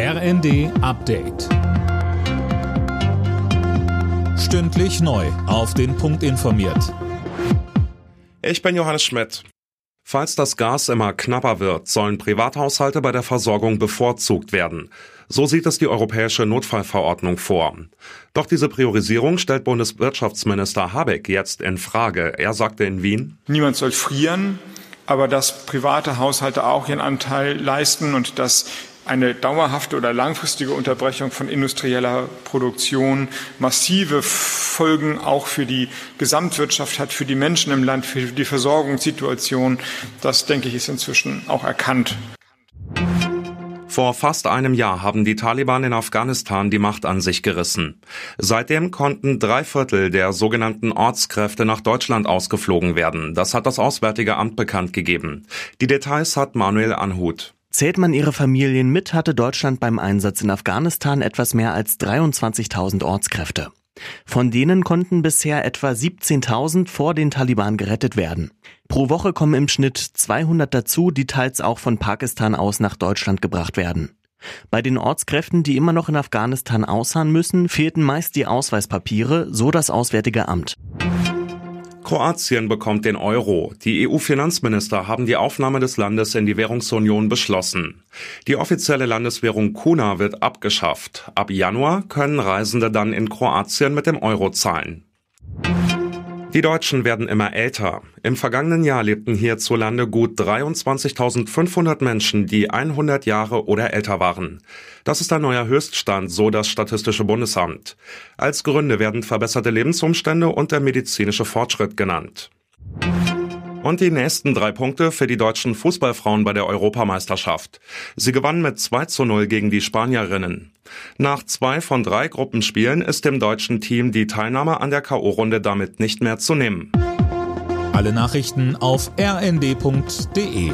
RND Update. Stündlich neu. Auf den Punkt informiert. Ich bin Johannes Schmidt. Falls das Gas immer knapper wird, sollen Privathaushalte bei der Versorgung bevorzugt werden. So sieht es die europäische Notfallverordnung vor. Doch diese Priorisierung stellt Bundeswirtschaftsminister Habeck jetzt in Frage. Er sagte in Wien, Niemand soll frieren, aber dass private Haushalte auch ihren Anteil leisten und dass eine dauerhafte oder langfristige Unterbrechung von industrieller Produktion massive Folgen auch für die Gesamtwirtschaft hat, für die Menschen im Land, für die Versorgungssituation. Das, denke ich, ist inzwischen auch erkannt. Vor fast einem Jahr haben die Taliban in Afghanistan die Macht an sich gerissen. Seitdem konnten drei Viertel der sogenannten Ortskräfte nach Deutschland ausgeflogen werden. Das hat das Auswärtige Amt bekannt gegeben. Die Details hat Manuel Anhut. Zählt man ihre Familien mit, hatte Deutschland beim Einsatz in Afghanistan etwas mehr als 23.000 Ortskräfte. Von denen konnten bisher etwa 17.000 vor den Taliban gerettet werden. Pro Woche kommen im Schnitt 200 dazu, die teils auch von Pakistan aus nach Deutschland gebracht werden. Bei den Ortskräften, die immer noch in Afghanistan ausharren müssen, fehlten meist die Ausweispapiere, so das Auswärtige Amt. Kroatien bekommt den Euro. Die EU-Finanzminister haben die Aufnahme des Landes in die Währungsunion beschlossen. Die offizielle Landeswährung Kuna wird abgeschafft. Ab Januar können Reisende dann in Kroatien mit dem Euro zahlen. Die Deutschen werden immer älter. Im vergangenen Jahr lebten hierzulande gut 23.500 Menschen, die 100 Jahre oder älter waren. Das ist ein neuer Höchststand, so das Statistische Bundesamt. Als Gründe werden verbesserte Lebensumstände und der medizinische Fortschritt genannt. Und die nächsten drei Punkte für die deutschen Fußballfrauen bei der Europameisterschaft. Sie gewannen mit 2 zu 0 gegen die Spanierinnen. Nach zwei von drei Gruppenspielen ist dem deutschen Team die Teilnahme an der K.O.-Runde damit nicht mehr zu nehmen. Alle Nachrichten auf rnd.de